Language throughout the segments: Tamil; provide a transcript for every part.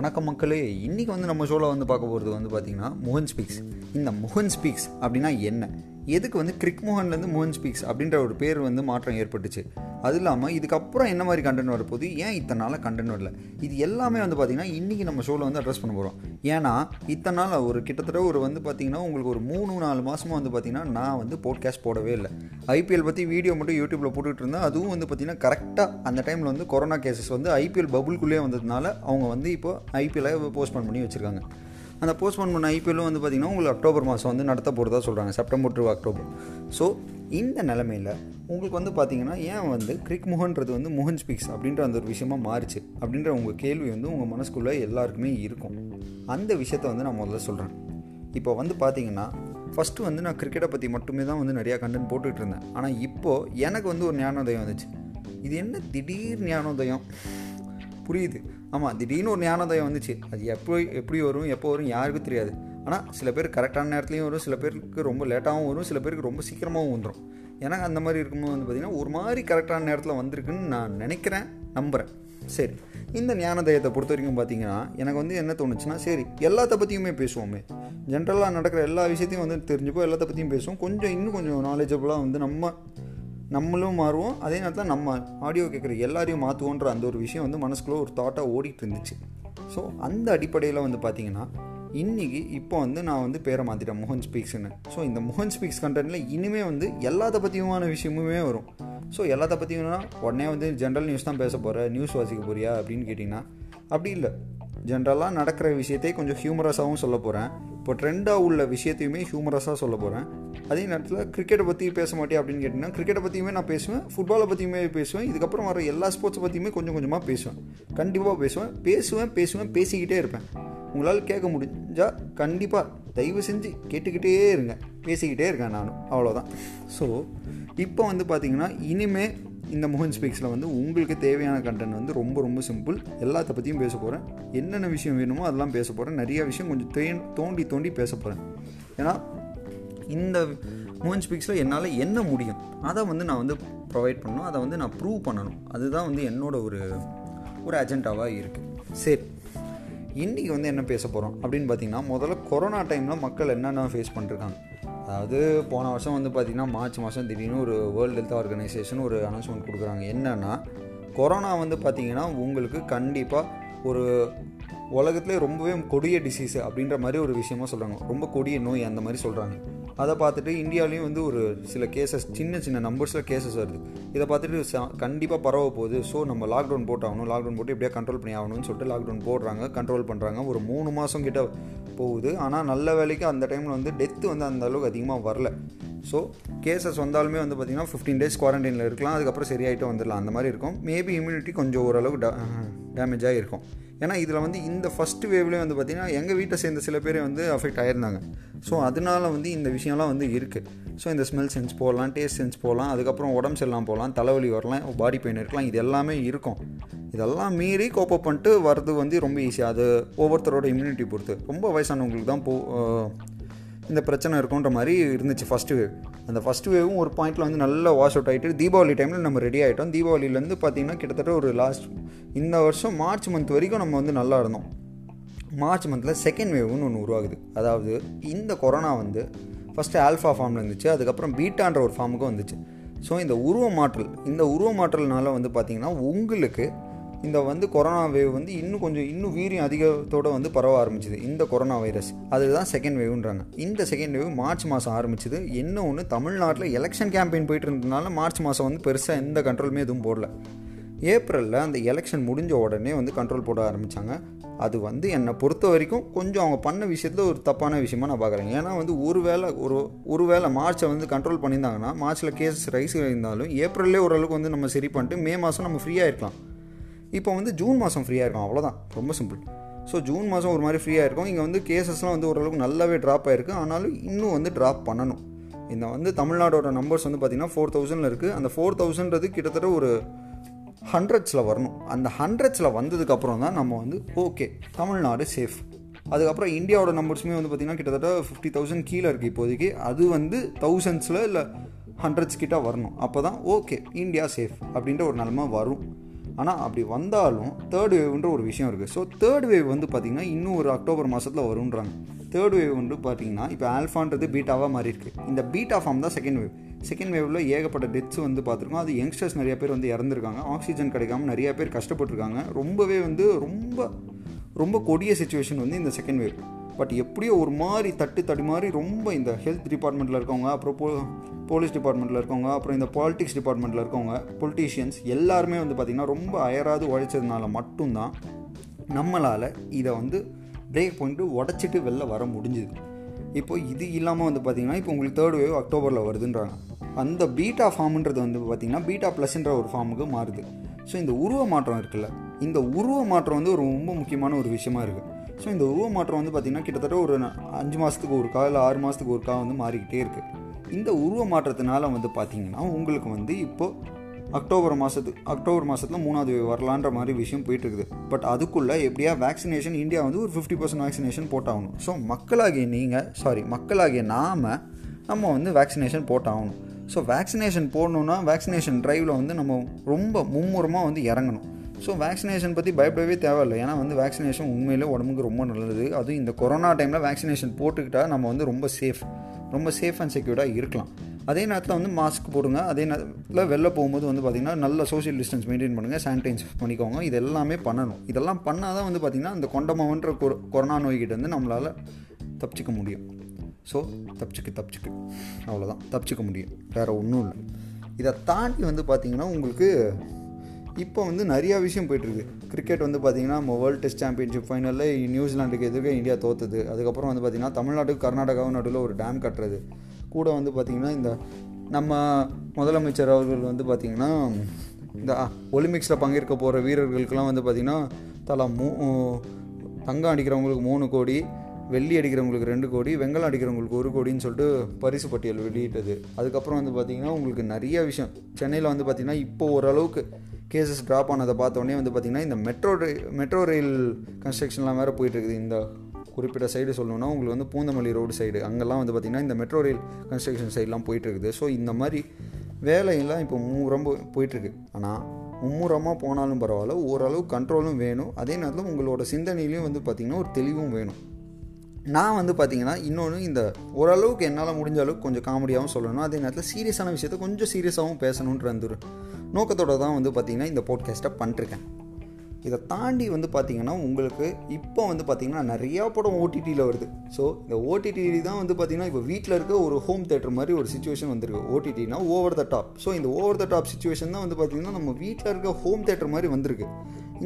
வணக்கம் மக்களே. இன்றைக்கி வந்து நம்ம ஷோவில் வந்து பார்க்க போகிறது வந்து பார்த்திங்கன்னா மோகன் ஸ்பீக்ஸ் இந்த மோகன் ஸ்பீக்ஸ் அப்படின்னா என்ன? எதுக்கு வந்து கிரிக் மோகன்லேருந்து மோகன் ஸ்பீக்ஸ் அப்படின்ற ஒரு பேர் வந்து மாற்றம் ஏற்பட்டுச்சு. அது இல்லாமல் இதுக்கப்புறம் என்ன மாதிரி கண்டென்ட் வரப்போகுது? ஏன் இத்தனை நாளாக கண்டென்ட் வரல? இது எல்லாமே வந்து பார்த்திங்கன்னா இன்றைக்கி நம்ம ஷோவில் வந்து அட்ரஸ் பண்ண போகிறோம் ஏன்னா இத்தனை நாள் ஒரு கிட்டத்தட்ட ஒரு வந்து பார்த்திங்கன்னா உங்களுக்கு ஒரு மூணு நாலு மாதமாக வந்து பார்த்திங்கன்னா நான் வந்து போட்காஸ்ட் போடவே இல்லை. ஐபிஎல் பற்றி வீடியோ மட்டும் யூடியூப்பில் போட்டுகிட்டு இருந்தேன். அதுவும் வந்து பார்த்திங்கன்னா கரெக்டாக அந்த டைமில் வந்து கொரோனா கேசஸ் வந்து ஐபிஎல் பபுள்குள்ளே வந்ததுனால அவங்க வந்து இப்போ ஐபிஎல்லை போஸ்ட்போன் பண்ணி வச்சுருக்காங்க. அந்த போஸ்ட்போன் பண்ண ஐபிஎல்லும் வந்து பார்த்திங்கன்னா உங்களுக்கு அக்டோபர் மாதம் வந்து நடத்த போகிறதா சொல்கிறாங்க செப்டம்பர் டு அக்டோபர். ஸோ இந்த நிலமையில் உங்களுக்கு வந்து பார்த்திங்கன்னா ஏன் வந்து கிரிக் முகன்றது வந்து முகன் ஸ்பீக்ஸ் அப்படின்ற அந்த ஒரு விஷயமா மாறுச்சு அப்படின்ற உங்கள் கேள்வி வந்து உங்கள் மனசுக்குள்ளே எல்லாருக்குமே இருக்கும். அந்த விஷயத்த வந்து நான் முதல்ல சொல்கிறேன் இப்போ வந்து பார்த்தீங்கன்னா ஃபஸ்ட்டு வந்து நான் கிரிக்கெட்டை பற்றி மட்டுமே தான் வந்து நிறையா கண்டென்ட் போட்டுக்கிட்டு இருந்தேன். ஆனால் இப்போது எனக்கு வந்து ஒரு ஞானோதயம் வந்துச்சு. இது என்ன திடீர் ஞானோதயம்? புரியுது. ஆமாம் திடீர்னு ஒரு ஞானோதயம் வந்துச்சு. அது எப்போ எப்படி வரும் எப்போ வரும் யாருக்கும் தெரியாது. ஆனால் சில பேர் கரெக்டான நேரத்துலையும் வரும் சில பேருக்கு ரொம்ப லேட்டாகவும் வரும் சில பேருக்கு ரொம்ப சீக்கிரமாகவும் வந்துடும் ஏன்னா அந்த மாதிரி இருக்கும்போது வந்து பார்த்திங்கன்னா ஒரு மாதிரி கரெக்டான நேரத்தில் வந்திருக்குன்னு நான் நினைக்கிறேன் நம்புகிறேன் சரி இந்த ஞானதயத்தை பொறுத்த வரைக்கும் பார்த்தீங்கன்னா எனக்கு வந்து என்ன தோணுச்சுன்னா சரி எல்லாத்த பற்றியுமே பேசுவோமே. ஜென்ரலாக நடக்கிற எல்லா விஷயத்தையும் வந்து தெரிஞ்சுப்போம் எல்லாத்த பற்றியும் பேசுவோம். கொஞ்சம் இன்னும் கொஞ்சம் நாலேஜபுளாக வந்து நம்ம நம்மளும் மாறுவோம். அதே நேரத்தில் நம்ம ஆடியோ கேட்குற எல்லாரையும் மாற்றுவோன்ற அந்த ஒரு விஷயம் வந்து மனசுக்குள்ளே ஒரு தாட்டாக ஓடிட்டு இருந்துச்சு. ஸோ அந்த அடிப்படையில் வந்து பார்த்திங்கன்னா இன்றைக்கி இப்போ வந்து நான் வந்து பேரை மாற்றிட்டேன் மோகன் ஸ்பீக்ஸ்னு ஸோ இந்த மோகன் ஸ்பீக்ஸ் கண்டென்ட்டில் இனிமேல் வந்து எல்லாத்த பற்றியுமான விஷயமுமே வரும். ஸோ எல்லாத்த பற்றியும்னா உடனே வந்து ஜென்ரல் நியூஸ் தான் பேச போகிற நியூஸ் வாசிக்க போறியா அப்படின்னு கேட்டிங்கன்னா அப்படி இல்லை. ஜென்ரலாக நடக்கிற விஷயத்தை கொஞ்சம் ஹியூமரஸாகவும் சொல்ல போகிறேன் இப்போ ட்ரெண்டாக உள்ள விஷயத்தையுமே ஹியூமரஸாக சொல்ல போகிறேன் அதே நேரத்தில் கிரிக்கெட்டை பற்றி பேச மாட்டேன் அப்படின்னு கேட்டிங்கன்னா கிரிக்கெட்டை பற்றியுமே நான் பேசுவேன் ஃபுட்பாலை பற்றியுமே பேசுவேன் இதுக்கப்புறம் வர எல்லா ஸ்போர்ட்ஸை பற்றியுமே கொஞ்சம் கொஞ்சமாக பேசுவேன். கண்டிப்பாக பேசுவேன். பேசுவேன் பேசுவேன் பேசிக்கிட்டே இருப்பேன். உங்களால் கேட்க முடிஞ்சால் கண்டிப்பாக தயவு செஞ்சு கேட்டுக்கிட்டே இருங்க. பேசிக்கிட்டே இருக்கேன் நானும். அவ்வளோதான் ஸோ இப்போ வந்து பார்த்திங்கன்னா இனிமேல் இந்த மோகன் ஸ்பீக்ஸில் வந்து உங்களுக்கு தேவையான கண்டென்ட் வந்து ரொம்ப ரொம்ப சிம்பிள் எல்லாத்த பற்றியும் பேச போகிறேன் என்னென்ன விஷயம் வேணுமோ அதெல்லாம் பேச போகிறேன் நிறையா விஷயம் கொஞ்சம் தே தோண்டி தோண்டி பேச போகிறேன் ஏன்னா இந்த மோகன் ஸ்பீக்ஸில் என்னால் என்ன முடியும்? அதை வந்து நான் வந்து ப்ரொவைட் பண்ணணும். அதை வந்து நான் ப்ரூவ் பண்ணணும். அதுதான் வந்து என்னோட ஒரு ஒரு அஜெண்டாவாக இருக்குது சரி. இன்றைக்கி வந்து என்ன பேச போகிறோம் அப்படின்னு பார்த்தீங்கன்னா முதல்ல கொரோனா டைமில் மக்கள் என்னென்ன ஃபேஸ் பண்ணிருக்காங்க? அதாவது போன வருஷம் வந்து பார்த்திங்கன்னா மார்ச் மாதம் திடீர்னு ஒரு வேர்ல்டு ஹெல்த் ஆர்கனைசேஷன் ஒரு அனௌன்ஸ்மெண்ட் கொடுக்குறாங்க. என்னென்னா கொரோனா வந்து பார்த்திங்கன்னா உங்களுக்கு கண்டிப்பாக ஒரு உலகத்துலேயே ரொம்பவே கொடிய டிசீஸ் அப்படின்ற மாதிரி ஒரு விஷயமா சொல்கிறாங்க ரொம்ப கொடிய நோய் அந்த மாதிரி சொல்கிறாங்க அதை பார்த்துட்டு இந்தியாவிலையும் வந்து ஒரு சில கேசஸ் சின்ன சின்ன நம்பர்ஸில் கேசஸ் வருது. இதை பார்த்துட்டு கண்டிப்பாக பரவ போகுது. ஸோ நம்ம லாக்டவுன் போட்டாகணும். லாக்டவுன் போட்டு எப்படியா கண்ட்ரோல் பண்ணி ஆகணும்னு சொல்லிட்டு லாக்டவுன் போடுறாங்க கண்ட்ரோல் பண்ணுறாங்க ஒரு மூணு மாதம் கிட்ட போகுது. ஆனால் நல்ல வேலைக்கு அந்த டைமில் வந்து டெத்து வந்து அந்த அளவுக்கு அதிகமாக வரல. ஸோ கேசஸ் வந்தாலுமே வந்து பார்த்திங்கன்னா ஃபிஃப்டீன் டேஸ் குவாரண்டைனில் இருக்கலாம் அதுக்கப்புறம் சரியாயிட்டு வந்துடலாம் அந்த மாதிரி இருக்கும். மேபி இம்யூனிட்டி கொஞ்சம் ஓரளவுக்கு டா டேமேஜாக இருக்கும் ஏன்னா இதில் வந்து இந்த ஃபஸ்ட் வேவ்லேயே வந்து பார்த்திங்கன்னா எங்கள் வீட்டை சேர்ந்த சில பேர் வந்து அஃபெக்ட் ஆயிருந்தாங்க. ஸோ அதனால வந்து இந்த விஷயம்லாம் வந்து இருக்குது ஸோ இந்த ஸ்மெல் சென்ஸ் போகலாம் டேஸ்ட் சென்ஸ் போகலாம் அதுக்கப்புறம் உடம்பு செல்லாம் போகலாம் தலைவலி வரலாம் பாடி பெயின் இருக்கலாம் இது எல்லாமே இருக்கும். இதெல்லாம் மீறி கோப்பப் பண்ணிட்டு வர்றது வந்து ரொம்ப ஈஸி அது ஒவ்வொருத்தரோட இம்யூனிட்டி பொறுத்து. ரொம்ப வயசானவங்களுக்கு தான் போ இந்த பிரச்சனை இருக்குன்ற மாதிரி இருந்துச்சு ஃபஸ்ட்டு வேவ் அந்த ஃபஸ்ட் வேவும் ஒரு பாயிண்டில் வந்து நல்லா வாஷ் அவுட் ஆகிட்டு தீபாவளி டைமில் நம்ம ரெடி ஆகிட்டோம் தீபாவளியிலேருந்து பார்த்திங்கன்னா கிட்டத்தட்ட ஒரு லாஸ்ட் இந்த வருஷம் மார்ச் மந்த் வரைக்கும் நம்ம வந்து நல்லா இருந்தோம். மார்ச் மந்தில் செகண்ட் வேவ்னு ஒன்று உருவாகுது. அதாவது இந்த கொரோனா வந்து ஃபஸ்ட்டு ஆல்ஃபா ஃபார்மில் இருந்துச்சு அதுக்கப்புறம் பீட்டான்ற ஒரு ஃபார்முக்கும் வந்துச்சு. ஸோ இந்த உருவ மாற்றல் இந்த உருவ மாற்றல்னால வந்து பார்த்திங்கன்னா உங்களுக்கு இந்த வந்து கொரோனா வேவ் வந்து இன்னும் கொஞ்சம் இன்னும் வீரியம் அதிகத்தோடு வந்து பரவ ஆரம்பிச்சுது. இந்த கொரோனா வைரஸ் அதுதான் செகண்ட் வேவ்ன்றாங்க இந்த செகண்ட் வேவ் மார்ச் மாதம் ஆரம்பிச்சது. என்ன ஒன்று தமிழ்நாட்டில் எலெக்ஷன் கேம்பெயின் போயிட்டு இருந்ததுனால மார்ச் மாதம் வந்து பெருசாக எந்த கண்ட்ரோலுமே எதுவும் போடல. ஏப்ரலில் அந்த எலெக்ஷன் முடிஞ்ச உடனே வந்து கண்ட்ரோல் போட ஆரம்பித்தாங்க அது வந்து என்னை பொறுத்த வரைக்கும் கொஞ்சம் அவங்க பண்ண விஷயத்தில் ஒரு தப்பான விஷயமா நான் பார்க்குறேன் ஏன்னா வந்து ஒரு வேளை ஒரு ஒரு வேளை மார்ச்சை வந்து கண்ட்ரோல் பண்ணியிருந்தாங்கன்னா மார்ச்சில் கேஸ் ரைஸ் இருந்தாலும் ஏப்ரல்லே ஓரளவுக்கு வந்து நம்ம சரி பண்ணிட்டு மே மாதம் நம்ம ஃப்ரீயாக இருக்கலாம். இப்போ வந்து ஜூன் மாதம் ஃப்ரீயாக இருக்கும். அவ்வளோதான் ரொம்ப சிம்பிள் ஸோ ஜூன் மாதம் ஒரு மாதிரி ஃப்ரீயாக இருக்கும். இங்கே வந்து கேசஸ்லாம் வந்து ஓரளவுக்கு நல்லாவே ட்ராப் ஆகிருக்கு ஆனாலும் இன்னும் வந்து ட்ராப் பண்ணணும். இந்த வந்து தமிழ்நாடோட நம்பர்ஸ் வந்து பார்த்திங்கன்னா ஃபோர் தௌசண்டில் இருக்குது அந்த ஃபோர் தௌசண்ட்றது கிட்டத்தட்ட ஒரு ஹண்ட்ரட்ஸில் வரணும். அந்த ஹண்ட்ரட்ஸில் வந்ததுக்கப்புறம் தான் நம்ம வந்து ஓகே தமிழ்நாடு சேஃப் அதுக்கப்புறம் இந்தியாவோட நம்பர்ஸுமே வந்து பார்த்திங்கன்னா கிட்டத்தட்ட ஃபிஃப்டி தௌசண்ட் கீழே இருக்குது இப்போதைக்கு. அது வந்து தௌசண்ட்ஸில் இல்லை ஹண்ட்ரட்ஸ் கிட்ட வரணும். அப்போ தான் ஓகே இந்தியா சேஃப் அப்படின்ற ஒரு நிலமை வரும். ஆனால் அப்படி வந்தாலும் தேர்ட் வேவ்ன்ற ஒரு விஷயம் இருக்குது ஸோ தேர்ட் வேவ் வந்து பார்த்திங்கன்னா இன்னும் ஒரு அக்டோபர் மாதத்தில் வருன்றாங்க தேர்ட் வேவ் வந்து பார்த்திங்கன்னா இப்போ ஆல்ஃபான்றது பீட்டாவாக மாறி இருக்குது இந்த பீட்டா ஃபார்ம் தான் செகண்ட் வேவ் செகண்ட் வேவில் ஏகப்பட்ட டெத்ஸ் வந்து பார்த்துருக்கோம் அது யங்ஸ்டர்ஸ் நிறைய பேர் வந்து இறந்துருக்காங்க. ஆக்சிஜன் கிடைக்காம நிறைய பேர் கஷ்டப்பட்டுருக்காங்க. ரொம்பவே வந்து ரொம்ப ரொம்ப கொடிய சுச்சுவேஷன் வந்து இந்த செகண்ட் வேவ் பட் எப்படியோ ஒரு மாதிரி தட்டு தடி மாதிரி ரொம்ப இந்த ஹெல்த் டிபார்ட்மெண்ட்டில் இருக்கவங்க அப்புறம் போ போலீஸ் டிபார்ட்மெண்ட்டில் இருக்கவங்க அப்புறம் இந்த பாலிட்டிக்ஸ் டிபார்ட்மெண்ட்டில் இருக்கவங்க பொலிட்டீஷியன்ஸ் எல்லாருமே வந்து பார்த்திங்கன்னா ரொம்ப அயராது உழைச்சதுனால மட்டும்தான் நம்மளால் இதை வந்து பிரேக் பண்ணிட்டு உடச்சிட்டு வெளில வர முடிஞ்சுது. இப்போ இது இல்லாமல் வந்து பார்த்திங்கன்னா இப்போ உங்களுக்கு தேர்ட் வேவ் அக்டோபரில் வருதுன்றாங்க. அந்த பீட்டா ஃபார்ம்ன்றது வந்து பார்த்திங்கன்னா பீட்டா ப்ளஸ்ன்ற ஒரு ஃபார்முக்கு மாறுது. ஸோ இந்த உருவ மாற்றம் இருக்குல்ல இந்த உருவ மாற்றம் வந்து ஒரு ரொம்ப முக்கியமான ஒரு விஷயமா இருக்குது ஸோ இந்த உருவ மாற்றம் வந்து பார்த்திங்கன்னா கிட்டத்தட்ட ஒரு அஞ்சு மாதத்துக்கு ஒருக்கா இல்லை ஆறு மாதத்துக்கு ஒருக்கா வந்து மாறிக்கிட்டே இருக்குது இந்த உருவ மாற்றத்தினால வந்து பார்த்திங்கன்னா உங்களுக்கு வந்து இப்போது அக்டோபர் மாதத்துக்கு அக்டோபர் மாதத்தில் மூணாவது வரலான்ற மாதிரி விஷயம் போயிட்டுருக்குது. பட் அதுக்குள்ளே எப்படியா வேக்சினேஷன் இந்தியா வந்து ஒரு ஃபிஃப்டி பர்சன்ட் வேக்சினேஷன் போட்டாகணும். ஸோ மக்களாகிய நீங்கள் சாரி மக்களாகிய நாம் நம்ம வந்து வேக்சினேஷன் போட்டாகணும். ஸோ வேக்சினேஷன் போடணுன்னா வேக்சினேஷன் ட்ரைவில் வந்து நம்ம ரொம்ப மும்முரமாக வந்து இறங்கணும். ஸோ வேக்சினேஷன் பற்றி பயப்படவே தேவையில்லை. ஏன்னா வந்து வேக்சினேஷன் உண்மையிலே உடம்புக்கு ரொம்ப நல்லது. அதுவும் இந்த கொரோனா டைமில் வேக்சினேஷன் போட்டுக்கிட்டால் நம்ம வந்து ரொம்ப சேஃப் ரொம்ப சேஃப் அண்ட் செக்யூர்டாக இருக்கலாம். அதே நேரத்தில் வந்து மாஸ்க் போடுங்க. அதே நேரத்தில் வெளில போகும்போது வந்து பார்த்திங்கன்னா நல்ல சோஷியல் டிஸ்டன்ஸ் மெயின்டைன் பண்ணுங்கள் சானிடைஸ் பண்ணிக்கோங்க. இது எல்லாமே பண்ணணும். இதெல்லாம் பண்ணால் தான் வந்து பார்த்திங்கன்னா அந்த கொண்டமாவன்ற கொரோனா நோய்கிட்ட வந்து நம்மளால் தப்பிச்சிக்க முடியும். ஸோ தப்பிச்சுக்கு தப்பிச்சுக்கு. அவ்வளோதான் தப்பிச்சிக்க முடியும். வேறு ஒன்றும் இல்லை. இதை தாண்டி வந்து பார்த்திங்கன்னா உங்களுக்கு இப்போ வந்து நிறையா விஷயம் போயிட்டுருக்கு. கிரிக்கெட் வந்து பார்த்திங்கன்னா நம்ம வேர்ல்டு டெஸ்ட் சாம்பியன்ஷிப் ஃபைனலில் நியூசிலாண்டுக்கு எதிர்க்க இந்தியா தோற்றுது அதுக்கப்புறம் வந்து பார்த்திங்கன்னா தமிழ்நாட்டுக்கு கர்நாடகாவும் நடுவில் ஒரு டேம் கட்டுறது. கூட வந்து பார்த்திங்கன்னா இந்த நம்ம முதலமைச்சர் அவர்கள் வந்து பார்த்திங்கன்னா இந்த ஒலிம்பிக்ஸில் பங்கேற்க போகிற வீரர்களுக்கெல்லாம் வந்து பார்த்திங்கன்னா தலா மூ தங்கம் அடிக்கிறவங்களுக்கு மூணு கோடி வெள்ளி அடிக்கிறவங்களுக்கு ரெண்டு கோடி வெங்கலம் அடிக்கிறவங்களுக்கு ஒரு கோடின்னு சொல்லிட்டு பரிசு பட்டியல் வெளியிட்டது. அதுக்கப்புறம் வந்து பார்த்திங்கன்னா உங்களுக்கு நிறைய விஷயம். சென்னையில் வந்து பார்த்திங்கன்னா இப்போ ஓரளவுக்கு கேசஸ் ட்ராப் ஆனதை பார்த்தோன்னே வந்து பார்த்திங்கன்னா இந்த மெட்ரோ மெட்ரோ ரயில் கன்ஸ்ட்ரக்ஷன்லாம் வேறு போயிட்டுருக்குது. இந்த குறிப்பிட்ட சைடு சொல்லணும்னா உங்களுக்கு வந்து பூந்தமல்லி ரோடு சைடு அங்கெல்லாம் வந்து பார்த்திங்கன்னா இந்த மெட்ரோ ரயில் கன்ஸ்ட்ரக்ஷன் சைட்லாம் போயிட்டுருக்குது. ஸோ இந்த மாதிரி வேலையெல்லாம் இப்போ மும்முரம்ப போயிட்டுருக்கு. ஆனால் மும்முரமாக போனாலும் பரவாயில்ல ஓரளவு கண்ட்ரோலும் வேணும். அதே நேரத்தில் உங்களோட சிந்தனையிலையும் வந்து பார்த்திங்கன்னா ஒரு தெளிவும் வேணும். நான் வந்து பார்த்தீங்கன்னா இன்னொன்று இந்த ஓரளவுக்கு என்னால் முடிஞ்ச அளவுக்கு கொஞ்சம் காமெடியாகவும் சொல்லணும். அதே நேரத்தில் சீரியஸான விஷயத்த கொஞ்சம் சீரியஸாகவும் பேசணுன்ற அந்த நோக்கத்தோடு தான் வந்து பார்த்திங்கன்னா இந்த போட்காஸ்ட்டை பண்ணிருக்கேன் இதை தாண்டி வந்து பார்த்திங்கன்னா உங்களுக்கு இப்போ வந்து பார்த்திங்கன்னா நிறையா படம் ஓடிடியில் வருது. ஸோ இந்த ஓடிடி தான் வந்து பார்த்திங்கன்னா இப்போ வீட்டில் இருக்க ஒரு ஹோம் தேட்டர் மாதிரி ஒரு சுச்சுவேஷன் வந்திருக்கு. ஓடிடினா ஓவர் த டாப் ஸோ இந்த ஓவர் த டாப் சுச்சுவேஷன் தான் வந்து பார்த்திங்கன்னா நம்ம வீட்டில் இருக்க ஹோம் தேட்டர் மாதிரி வந்திருக்கு.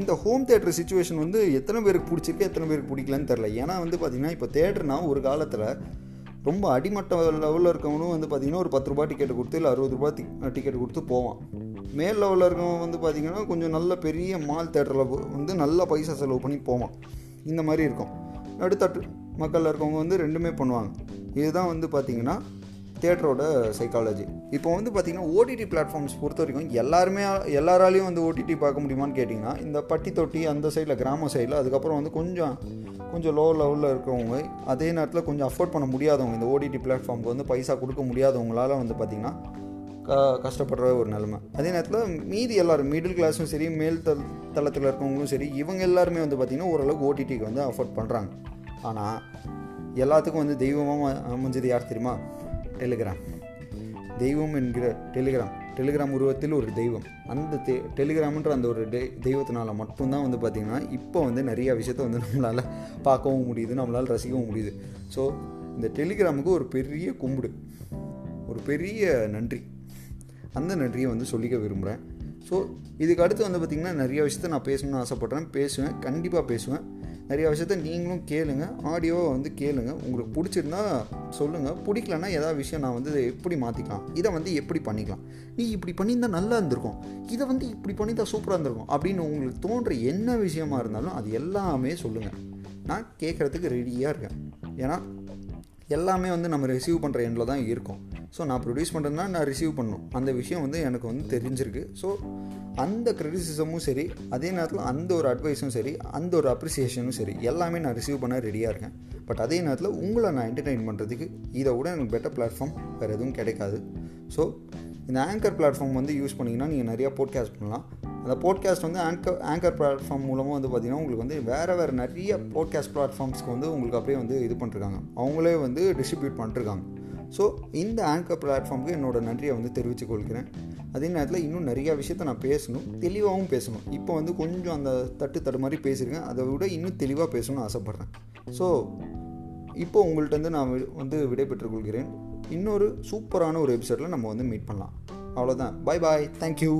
இந்த ஹோம் தேட்டர் சுச்சுவேஷன் வந்து எத்தனை பேருக்கு பிடிச்சிருக்கு எத்தனை பேருக்கு பிடிக்கலன்னு தெரில ஏன்னா வந்து பார்த்திங்கன்னா இப்போ தேட்டர்னா ஒரு காலத்தில் ரொம்ப அடிமட்ட லெவலில் இருக்கவனும் வந்து பார்த்திங்கன்னா ஒரு பத்து ரூபா டிக்கெட் கொடுத்து இல்லை அறுபது ரூபா டிக்கெட் கொடுத்து போவான். மேல் லெவலில் இருக்கவன் வந்து பார்த்திங்கன்னா கொஞ்சம் நல்ல பெரிய மால் தேட்டரில் வந்து நல்ல பைசா செலவு பண்ணி போவான். இந்த மாதிரி இருக்கும். நடுத்தட்டு மக்களில் இருக்கவங்க வந்து ரெண்டுமே பண்ணுவாங்க. இதுதான் வந்து பார்த்திங்கன்னா தேட்டரோட சைக்காலஜி இப்போ வந்து பார்த்திங்கன்னா ஓடிடி பிளாட்ஃபார்ம்ஸ் பொறுத்த வரைக்கும் எல்லாருமே எல்லாராலையும் வந்து ஓடிடி பார்க்க முடியுமான்னு கேட்டிங்கன்னா இந்த பட்டி தொட்டி அந்த சைடில் கிராம சைடில் அதுக்கப்புறம் வந்து கொஞ்சம் கொஞ்சம் லோ லெவலில் இருக்கிறவங்க அதே நேரத்தில் கொஞ்சம் அஃபோர்ட் பண்ண முடியாதவங்க இந்த ஓடிடி பிளாட்ஃபார்முக்கு வந்து பைசா கொடுக்க முடியாதவங்களால வந்து பார்த்திங்கன்னா க கஷ்டப்படுற ஒரு நிலமை. அதே நேரத்தில் மீதி எல்லோரும் மிடில் கிளாஸும் சரி மேல் தல் தளத்தில் இருக்கவங்களும் சரி இவங்க எல்லாருமே வந்து பார்த்திங்கன்னா ஓரளவுக்கு ஓடிடிக்கு வந்து அஃபோர்ட் பண்ணுறாங்க ஆனால் எல்லாத்துக்கும் வந்து தெய்வமாக அமைஞ்சது யார் தெரியுமா? டெலிகிராம் தெய்வம் என்கிற டெலிகிராம் டெலிகிராம் உருவத்தில் ஒரு தெய்வம். அந்த தெ டெலிகிராம்ன்ற அந்த ஒரு டெ தெய்வத்தினால மட்டும்தான் வந்து பார்த்திங்கன்னா இப்போ வந்து நிறைய விஷயத்த வந்து நம்மளால் பார்க்கவும் முடியுது நம்மளால் ரசிக்கவும் முடியுது. ஸோ இந்த டெலிகிராமுக்கு ஒரு பெரிய கும்பிடு. ஒரு பெரிய நன்றி. அந்த நன்றியை வந்து சொல்லிக்க விரும்புகிறேன் ஸோ இதுக்கு அடுத்து வந்து பார்த்திங்கன்னா நிறைய விஷயத்த நான் பேசணும்னு ஆசைப்பட்றேன். பேசுவேன். கண்டிப்பாக பேசுவேன். நிறையா விஷயத்த நீங்களும் கேளுங்க. ஆடியோவை வந்து கேளுங்க. உங்களுக்கு பிடிச்சிருந்தா சொல்லுங்கள் பிடிக்கலன்னா ஏதாவது விஷயம் நான் வந்து எப்படி மாற்றிக்கலாம் இதை வந்து எப்படி பண்ணிக்கலாம்? நீ இப்படி பண்ணியிருந்தா நல்லா இருந்திருக்கும். இதை வந்து இப்படி பண்ணியிருந்தா சூப்பராக இருந்திருக்கும். அப்படின்னு உங்களுக்கு தோன்ற என்ன விஷயமா இருந்தாலும் அது எல்லாமே சொல்லுங்கள் நான் கேட்குறதுக்கு ரெடியாக இருக்கேன். ஏன்னா எல்லாமே வந்து நம்ம ரிசீவ் பண்ணுற எண்டில் தான் இருக்கும். ஸோ நான் ப்ரொடியூஸ் பண்ணுறதுனா நான் ரிசீவ் பண்ணணும். அந்த விஷயம் வந்து எனக்கு வந்து தெரிஞ்சிருக்கு. ஸோ அந்த க்ரிட்டிசிசமும் சரி அதே நேரத்தில் அந்த ஒரு அட்வைஸும் சரி அந்த ஒரு அப்ரிசியேஷனும் சரி எல்லாமே நான் ரிசீவ் பண்ண ரெடியாக இருக்கேன். பட் அதே நேரத்தில் உங்களை நான் என்டர்டெயின் பண்ணுறதுக்கு இதை விட எனக்கு பெட்டர் பிளாட்ஃபார்ம் வேறு எதுவும் கிடைக்காது. ஸோ இந்த ஆங்கர் பிளாட்ஃபார்ம் வந்து யூஸ் பண்ணிங்கன்னா நீங்கள் நிறையா போட்காஸ்ட் பண்ணலாம். அந்த போட்காஸ்ட் வந்து ஆங்கர் ஆங்கர் பிளாட்ஃபார்ம் மூலமாக வந்து பார்த்திங்கன்னா உங்களுக்கு வந்து வேறு வேறு நிறைய போட்காஸ்ட் பிளாட்ஃபார்ம்ஸ்க்கு வந்து உங்களுக்கு அப்படியே வந்து இது பண்ணிருக்காங்க அவங்களே வந்து டிஸ்ட்ரிபியூட் பண்ணிருக்காங்க ஸோ இந்த ஆங்கர் பிளாட்ஃபார்முக்கு என்னோடய நன்றியை வந்து தெரிவித்துக் கொள்கிறேன். அதே நேரத்தில் இன்னும் நிறையா விஷயத்த நான் பேசணும் தெளிவாகவும் பேசணும். இப்போ வந்து கொஞ்சம் அந்த தட்டு தடு மாதிரி பேசியிருக்கேன் அதை விட இன்னும் தெளிவாக பேசணும்னு ஆசைப்பட்றேன். ஸோ இப்போ உங்கள்கிட்ட வந்து நான் வந்து விடைபெற்றுக் கொள்கிறேன் இன்னொரு சூப்பரான ஒரு எபிசோடில் நம்ம வந்து மீட் பண்ணலாம். அவ்வளோதான் பாய் பாய் தேங்க்யூ